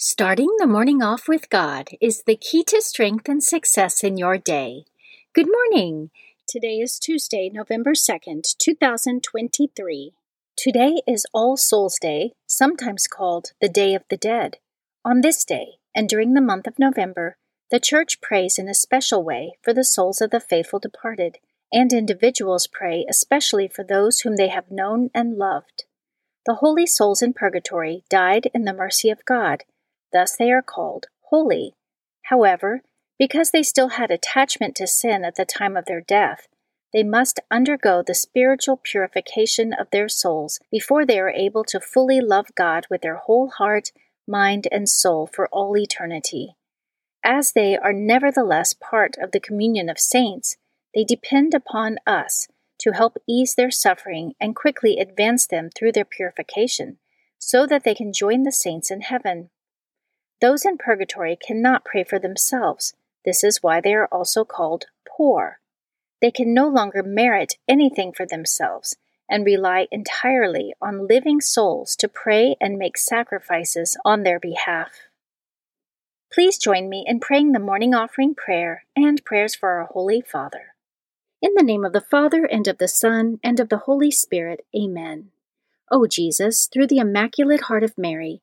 Starting the morning off with God is the key to strength and success in your day. Good morning. Today is Tuesday, November 2nd, 2023. Today is All Souls Day, sometimes called the Day of the Dead. On this day, and during the month of November, the Church prays in a special way for the souls of the faithful departed, and individuals pray especially for those whom they have known and loved. The holy souls in purgatory died in the mercy of God Thus they are called holy. However, because they still had attachment to sin at the time of their death, they must undergo the spiritual purification of their souls before they are able to fully love God with their whole heart, mind, and soul for all eternity. As they are nevertheless part of the communion of saints, they depend upon us to help ease their suffering and quickly advance them through their purification, so that they can join the saints in heaven. Those in purgatory cannot pray for themselves. This is why they are also called poor. They can no longer merit anything for themselves and rely entirely on living souls to pray and make sacrifices on their behalf. Please join me in praying the morning offering prayer and prayers for our Holy Father. In the name of the Father, and of the Son, and of the Holy Spirit, Amen. O Jesus, through the Immaculate Heart of Mary,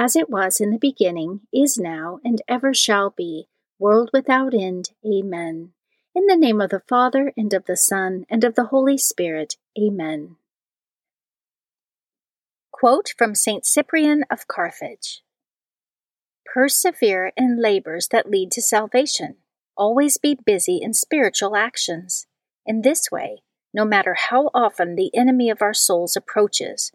as it was in the beginning, is now, and ever shall be, world without end. Amen. In the name of the Father, and of the Son, and of the Holy Spirit. Amen. Quote from St. Cyprian of Carthage Persevere in labors that lead to salvation. Always be busy in spiritual actions. In this way, no matter how often the enemy of our souls approaches,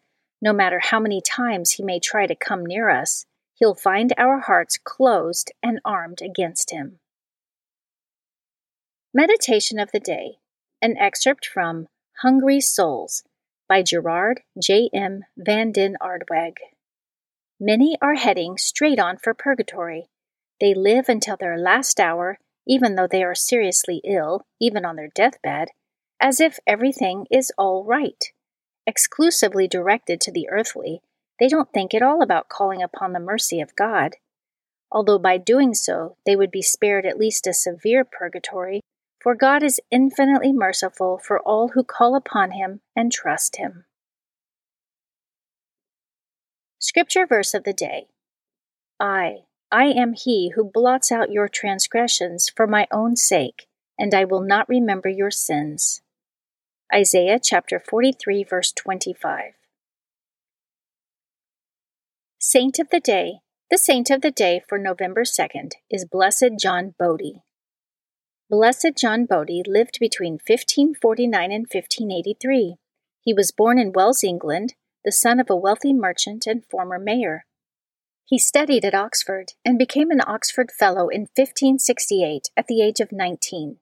no matter how many times he may try to come near us, he'll find our hearts closed and armed against him. Meditation of the Day An excerpt from Hungry Souls by Gerard J. M. Van den Aardweg. Many are heading straight on for purgatory. They live until their last hour, even though they are seriously ill, even on their deathbed as if everything is all right. Exclusively directed to the earthly, they don't think at all about calling upon the mercy of God. Although by doing so they would be spared at least a severe purgatory, for God is infinitely merciful for all who call upon Him and trust Him. Scripture verse of the day I, I am He who blots out your transgressions for my own sake, and I will not remember your sins. Isaiah chapter 43, verse 25. Saint of the Day. The saint of the day for November 2nd is Blessed John Bodie. Blessed John Bodie lived between 1549 and 1583. He was born in Wells, England, the son of a wealthy merchant and former mayor. He studied at Oxford and became an Oxford Fellow in 1568 at the age of 19.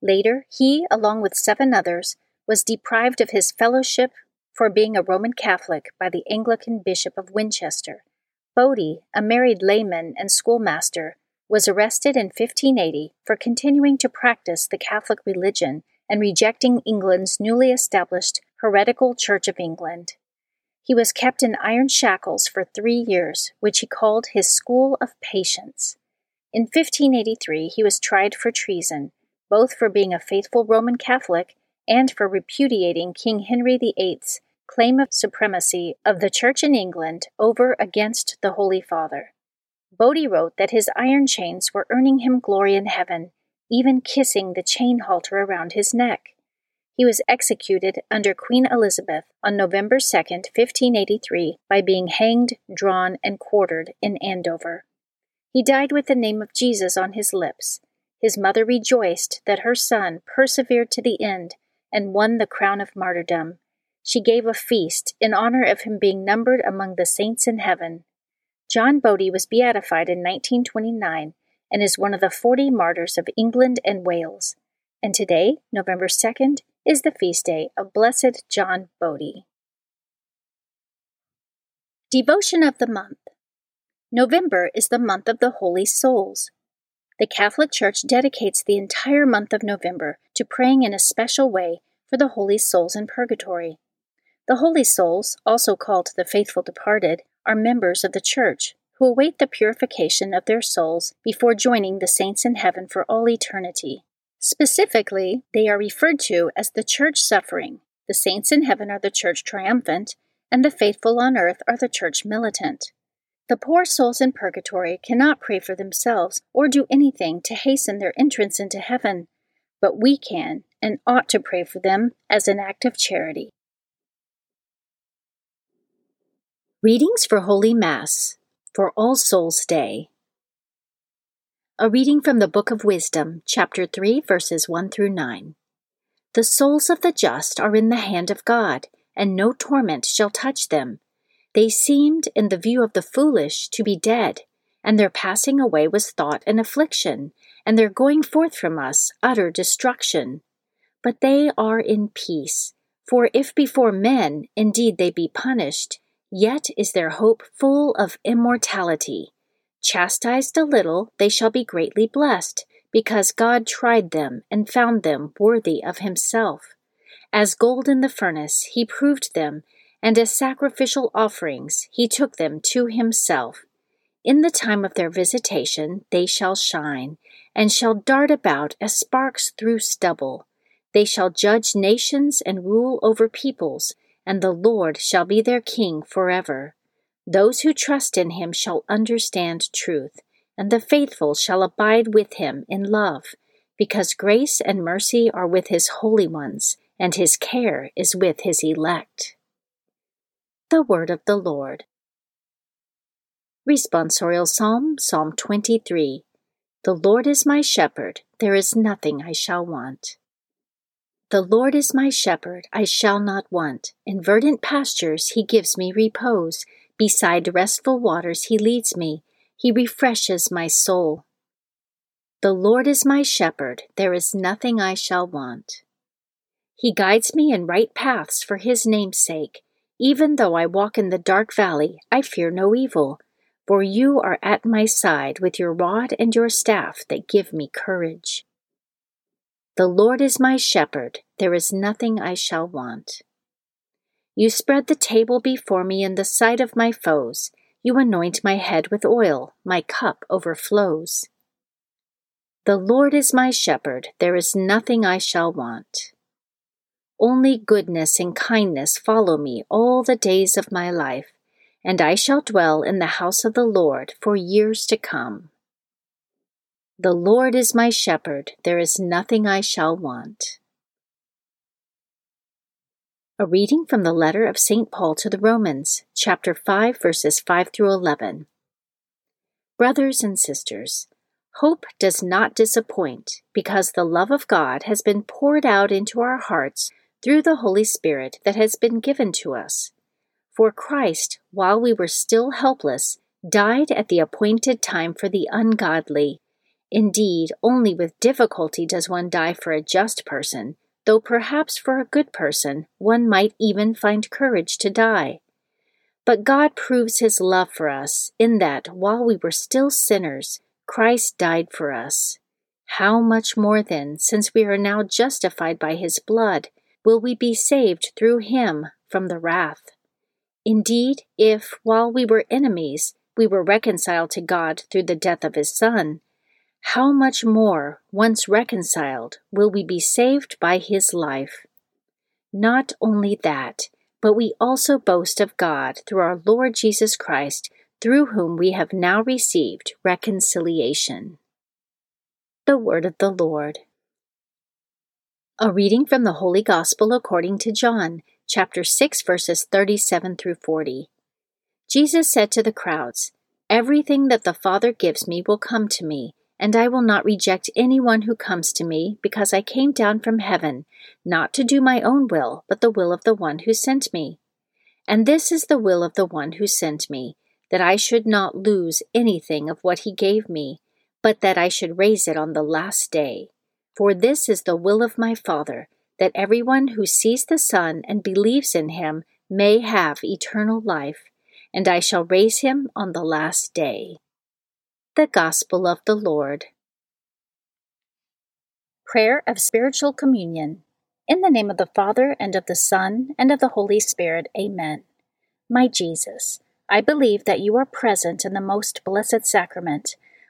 Later, he, along with seven others, was deprived of his fellowship for being a Roman Catholic by the Anglican Bishop of Winchester. Bodie, a married layman and schoolmaster, was arrested in 1580 for continuing to practice the Catholic religion and rejecting England's newly established heretical Church of England. He was kept in iron shackles for three years, which he called his school of patience. In 1583, he was tried for treason, both for being a faithful Roman Catholic and for repudiating King Henry VIII's claim of supremacy of the Church in England over against the Holy Father. Bodie wrote that his iron chains were earning him glory in heaven, even kissing the chain halter around his neck. He was executed under Queen Elizabeth on November 2, 1583, by being hanged, drawn, and quartered in Andover. He died with the name of Jesus on his lips. His mother rejoiced that her son persevered to the end and won the crown of martyrdom. She gave a feast in honor of him being numbered among the saints in heaven. John Bodie was beatified in 1929 and is one of the 40 martyrs of England and Wales. And today, November 2nd, is the feast day of Blessed John Bodie. Devotion of the Month November is the month of the Holy Souls. The Catholic Church dedicates the entire month of November to praying in a special way for the holy souls in purgatory. The holy souls, also called the faithful departed, are members of the Church who await the purification of their souls before joining the saints in heaven for all eternity. Specifically, they are referred to as the church suffering. The saints in heaven are the church triumphant, and the faithful on earth are the church militant. The poor souls in purgatory cannot pray for themselves or do anything to hasten their entrance into heaven, but we can and ought to pray for them as an act of charity. Readings for Holy Mass for All Souls Day a reading from the Book of Wisdom, chapter 3, verses 1 through 9. The souls of the just are in the hand of God, and no torment shall touch them. They seemed, in the view of the foolish, to be dead, and their passing away was thought an affliction, and their going forth from us utter destruction. But they are in peace, for if before men indeed they be punished, yet is their hope full of immortality. Chastised a little, they shall be greatly blessed, because God tried them and found them worthy of himself. As gold in the furnace, he proved them, and as sacrificial offerings, he took them to himself. In the time of their visitation, they shall shine, and shall dart about as sparks through stubble. They shall judge nations and rule over peoples, and the Lord shall be their king forever. Those who trust in him shall understand truth, and the faithful shall abide with him in love, because grace and mercy are with his holy ones, and his care is with his elect. The Word of the Lord. Responsorial Psalm, Psalm 23. The Lord is my shepherd, there is nothing I shall want. The Lord is my shepherd, I shall not want. In verdant pastures he gives me repose. Beside restful waters he leads me, he refreshes my soul. The Lord is my shepherd, there is nothing I shall want. He guides me in right paths for his name's sake. Even though I walk in the dark valley, I fear no evil, for you are at my side with your rod and your staff that give me courage. The Lord is my shepherd, there is nothing I shall want. You spread the table before me in the sight of my foes. You anoint my head with oil, my cup overflows. The Lord is my shepherd, there is nothing I shall want. Only goodness and kindness follow me all the days of my life, and I shall dwell in the house of the Lord for years to come. The Lord is my shepherd, there is nothing I shall want. A reading from the letter of St. Paul to the Romans, chapter 5, verses 5 through 11. Brothers and sisters, hope does not disappoint because the love of God has been poured out into our hearts through the Holy Spirit that has been given to us. For Christ, while we were still helpless, died at the appointed time for the ungodly. Indeed, only with difficulty does one die for a just person though perhaps for a good person one might even find courage to die. But God proves his love for us in that while we were still sinners, Christ died for us. How much more then, since we are now justified by his blood, will we be saved through him from the wrath? Indeed, if, while we were enemies, we were reconciled to God through the death of his Son, how much more, once reconciled, will we be saved by his life? Not only that, but we also boast of God through our Lord Jesus Christ, through whom we have now received reconciliation. The Word of the Lord. A reading from the Holy Gospel according to John, chapter 6, verses 37 through 40. Jesus said to the crowds, Everything that the Father gives me will come to me, and I will not reject anyone who comes to me, because I came down from heaven, not to do my own will, but the will of the one who sent me. And this is the will of the one who sent me, that I should not lose anything of what he gave me, but that I should raise it on the last day. For this is the will of my Father, that everyone who sees the Son and believes in him may have eternal life, and I shall raise him on the last day. The Gospel of the Lord. Prayer of Spiritual Communion. In the name of the Father, and of the Son, and of the Holy Spirit, Amen. My Jesus, I believe that you are present in the most blessed sacrament.